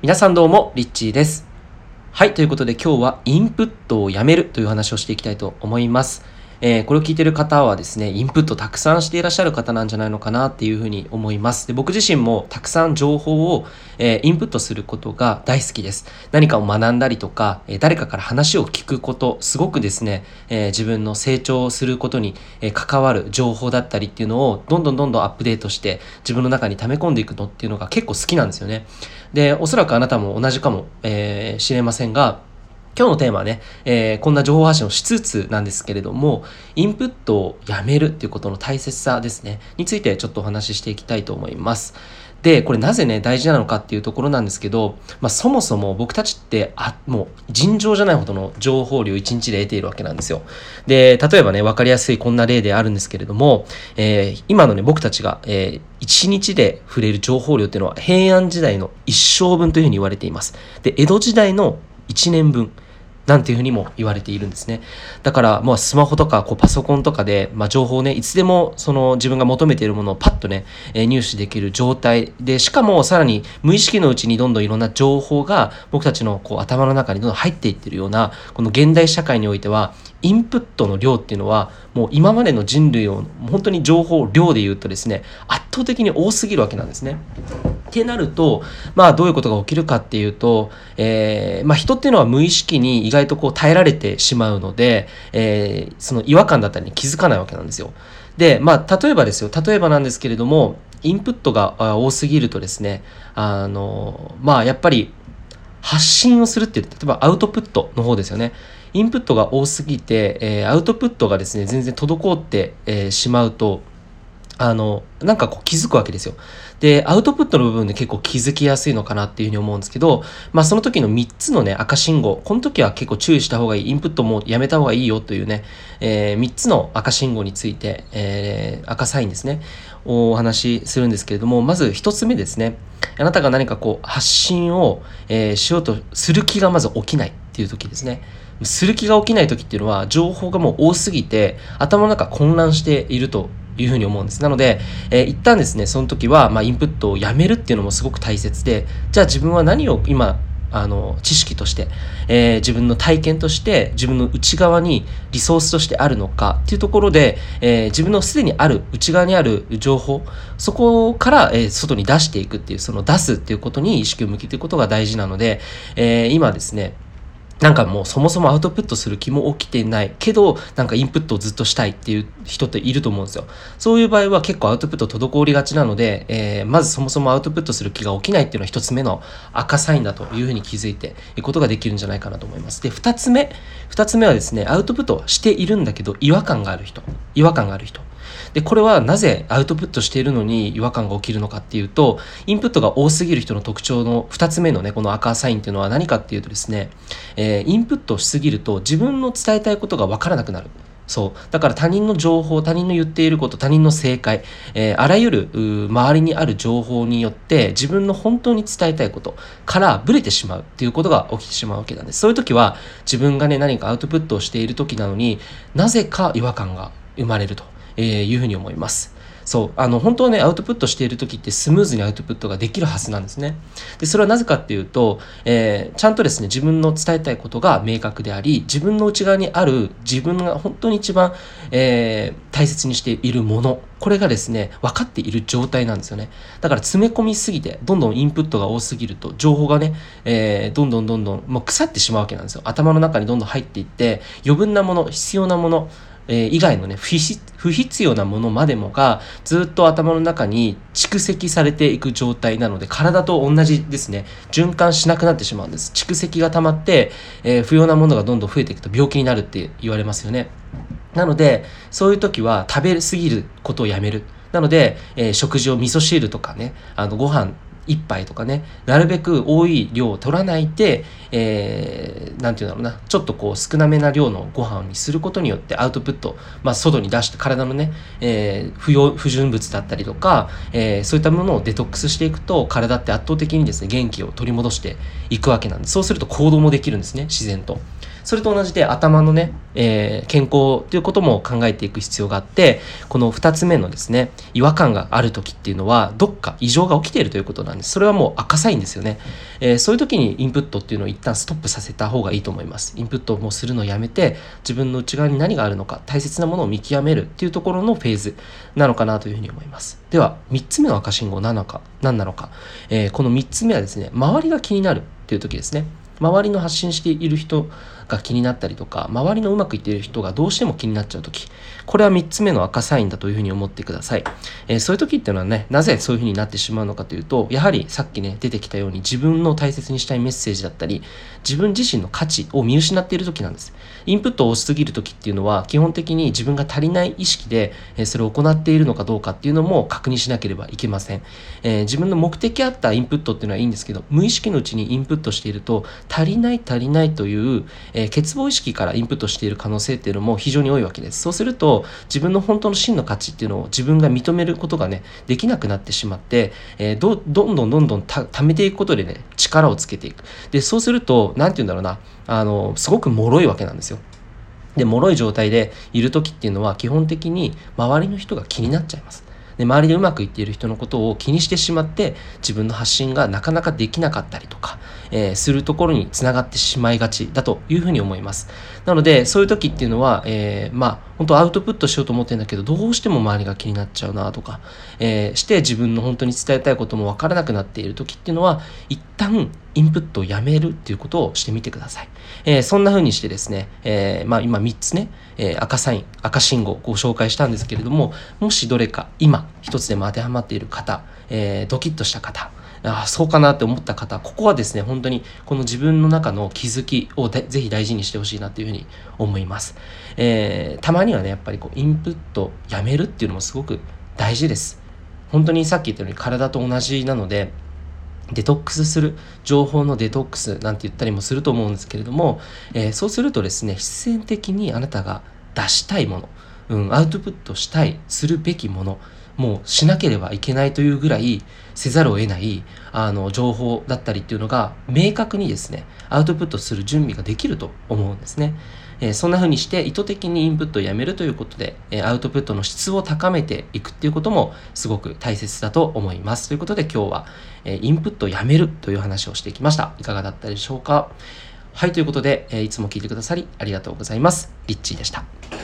皆さんどうも、リッチーです。はい、ということで今日はインプットをやめるという話をしていきたいと思います。えー、これを聞いてる方はですね、インプットたくさんしていらっしゃる方なんじゃないのかなっていうふうに思います。で僕自身もたくさん情報を、えー、インプットすることが大好きです。何かを学んだりとか、えー、誰かから話を聞くこと、すごくですね、え自分の成長することに、え関わる情報だったりっていうのをどんどんどんどんアップデートして自分の中に溜め込んでいくのっていうのが結構好きなんですよね。で、おそらくあなたも同じかも、えー、知れませんが、今日のテーマはね、えー、こんな情報発信をしつつなんですけれども、インプットをやめるっていうことの大切さですね、についてちょっとお話ししていきたいと思います。で、これなぜね、大事なのかっていうところなんですけど、まあ、そもそも僕たちって、あ、もう尋常じゃないほどの情報量を1日で得ているわけなんですよ。で、例えばね、わかりやすいこんな例であるんですけれども、えー、今のね、僕たちが、えー、1日で触れる情報量っていうのは平安時代の一生分というふうに言われています。で、江戸時代の1年分。なんていうふうにも言われているんですね。だから、まあ、スマホとかこうパソコンとかで、まあ、情報をね、いつでもその自分が求めているものをパッとね、えー、入手できる状態で、しかもさらに無意識のうちにどんどんいろんな情報が僕たちのこう頭の中にどんどん入っていってるような、この現代社会においては、インプットの量っていうのはもう今までの人類を本当に情報量で言うとですね圧倒的に多すぎるわけなんですね。ってなると、まあどういうことが起きるかっていうと、えー、まあ人っていうのは無意識に意外とこう耐えられてしまうので、えー、その違和感だったりに気づかないわけなんですよ。で、まあ例えばですよ、例えばなんですけれども、インプットが多すぎるとですね、あの、まあやっぱり発信をするっていう、例えばアウトプットの方ですよね。インプットが多すぎて、えー、アウトプットがですね、全然滞って、え、しまうと、あの、なんかこう気づくわけですよ。で、アウトプットの部分で結構気づきやすいのかなっていうふうに思うんですけど、まあその時の3つのね、赤信号、この時は結構注意した方がいい、インプットもやめた方がいいよというね、えー、3つの赤信号について、えー、赤サインですね、お話しするんですけれども、まず1つ目ですね、あなたが何かこう発信を、えー、しようとする気がまず起きないっていう時ですね。する気が起きない時っていうのは情報がもう多すぎて頭の中混乱しているというふうに思うんです。なので、えー、一旦ですね、その時は、まあ、インプットをやめるっていうのもすごく大切で、じゃあ自分は何を今、あの、知識として、えー、自分の体験として、自分の内側にリソースとしてあるのかっていうところで、えー、自分のすでにある、内側にある情報、そこから、えー、外に出していくっていう、その出すっていうことに意識を向けていくことが大事なので、え、今ですね、なんかもうそもそもアウトプットする気も起きてないけど、なんかインプットをずっとしたいっていう人っていると思うんですよ。そういう場合は結構アウトプット滞りがちなので、えー、まずそもそもアウトプットする気が起きないっていうのは一つ目の赤サインだというふうに気づいていくことができるんじゃないかなと思います。で、二つ目。二つ目はですね、アウトプットしているんだけど違和感がある人。違和感がある人。で、これはなぜアウトプットしているのに違和感が起きるのかっていうと、インプットが多すぎる人の特徴の2つ目のね、この赤サインっていうのは何かっていうとですね、えー、インプットしすぎると自分の伝えたいことがわからなくなる。そう。だから他人の情報、他人の言っていること、他人の正解、えー、あらゆる周りにある情報によって自分の本当に伝えたいことからブレてしまうっていうことが起きてしまうわけなんです。そういう時は自分がね、何かアウトプットをしている時なのになぜか違和感が生まれると。えいうふうに思います。そう、あの、本当はね、アウトプットしている時ってスムーズにアウトプットができるはずなんですね。で、それはなぜかっていうと、えー、ちゃんとですね、自分の伝えたいことが明確であり、自分の内側にある自分が本当に一番、えー、大切にしているもの、これがですね、分かっている状態なんですよね。だから詰め込みすぎて、どんどんインプットが多すぎると、情報がね、えー、どんどんどんどん、もう腐ってしまうわけなんですよ。頭の中にどんどん入っていって、余分なもの、必要なもの、え、以外のね不必要なものまでもがずっと頭の中に蓄積されていく状態なので体と同じですね。循環しなくなってしまうんです。蓄積が溜まって、えー、不要なものがどんどん増えていくと病気になるって言われますよね。なのでそういう時は食べ過ぎることをやめる。なので、えー、食事を味噌汁とかねあのご飯1杯とかね、なるべく多い量を取らないで、えー、なんていうんだろうな、ちょっとこう少なめな量のご飯にすることによってアウトプット、まあ外に出して体のね、えー、不要、不純物だったりとか、えー、そういったものをデトックスしていくと、体って圧倒的にですね、元気を取り戻していくわけなんです。そうすると行動もできるんですね、自然と。それと同じで頭のね、えー、健康ということも考えていく必要があって、この2つ目のですね、違和感がある時っていうのは、どっか異常が起きているということなんです。それはもう赤サインですよね。えー、そういう時にインプットっていうのを一旦ストップさせた方がいいと思います。インプットをもうするのをやめて、自分の内側に何があるのか、大切なものを見極めるっていうところのフェーズなのかなというふうに思います。では、3つ目の赤信号何なのか、何なのか。えー、この3つ目はですね、周りが気になるっていう時ですね。周りの発信している人が気になったりとか周りのうまくいっている人がどうしても気になっちゃう時これは3つ目の赤サインだというふうに思ってください、えー、そういう時っていうのはねなぜそういうふうになってしまうのかというとやはりさっきね出てきたように自分の大切にしたいメッセージだったり自分自身の価値を見失っている時なんです。インプットを押しすぎる時っていうのは基本的に自分が足りない意識で、えそれを行っているのかどうかっていうのも確認しなければいけません、えー、自分の目的あったインプットっていうのはいいんですけど無意識のうちにインプットしていると足りない足りないという、えー、欠乏意識からインプットしている可能性っていうのも非常に多いわけです。そうすると自分の本当の真の価値っていうのを自分が認めることがねできなくなってしまって、えー、どどんどんどんどんためていくことでね力をつけていく。でそうすると何て言うんだろうなあのすごく脆いわけなんですよ。で脆い状態でいる時っていうのは基本的に周りの人が気になっちゃいます。で周りでうまくいっている人のことを気にしてしまって自分の発信がなかなかできなかったりとか、えー、するところにつながってしまいがちだというふうに思います。なのでそういう時っていうのは、えー、まあ本当アウトプットしようと思ってんだけどどうしても周りが気になっちゃうなとか、えー、して自分の本当に伝えたいこともわからなくなっている時っていうのは一旦インプットをやめるっていうことをしてみてください。えー、そんな風にしてですね、えー、まあ今3つね、えー、赤サイン、赤信号ご紹介したんですけれども、もしどれか今一つでも当てはまっている方、えドキッとした方、ああそうかなって思った方、ここはですね、本当にこの自分の中の気づきをぜひ大事にしてほしいなっていうふうに思います。えたまにはね、やっぱりこうインプットやめるっていうのもすごく大事です。本当にさっき言ったように体と同じなので、デトックスする情報のデトックスなんて言ったりもすると思うんですけれども、えー、そうするとですね必然的にあなたが出したいもの、うん、アウトプットしたいするべきものもうしなければいけないというぐらいせざるを得ないあの情報だったりっていうのが明確にですねアウトプットする準備ができると思うんですね。えー、そんな風にして意図的にインプットをやめるということで、えー、アウトプットの質を高めていくっていうこともすごく大切だと思います。ということで今日は、えー、インプットをやめるという話をしてきました。いかがだったでしょうかはい、ということで、えいつも聞いてくださりありがとうございます。リッチーでした。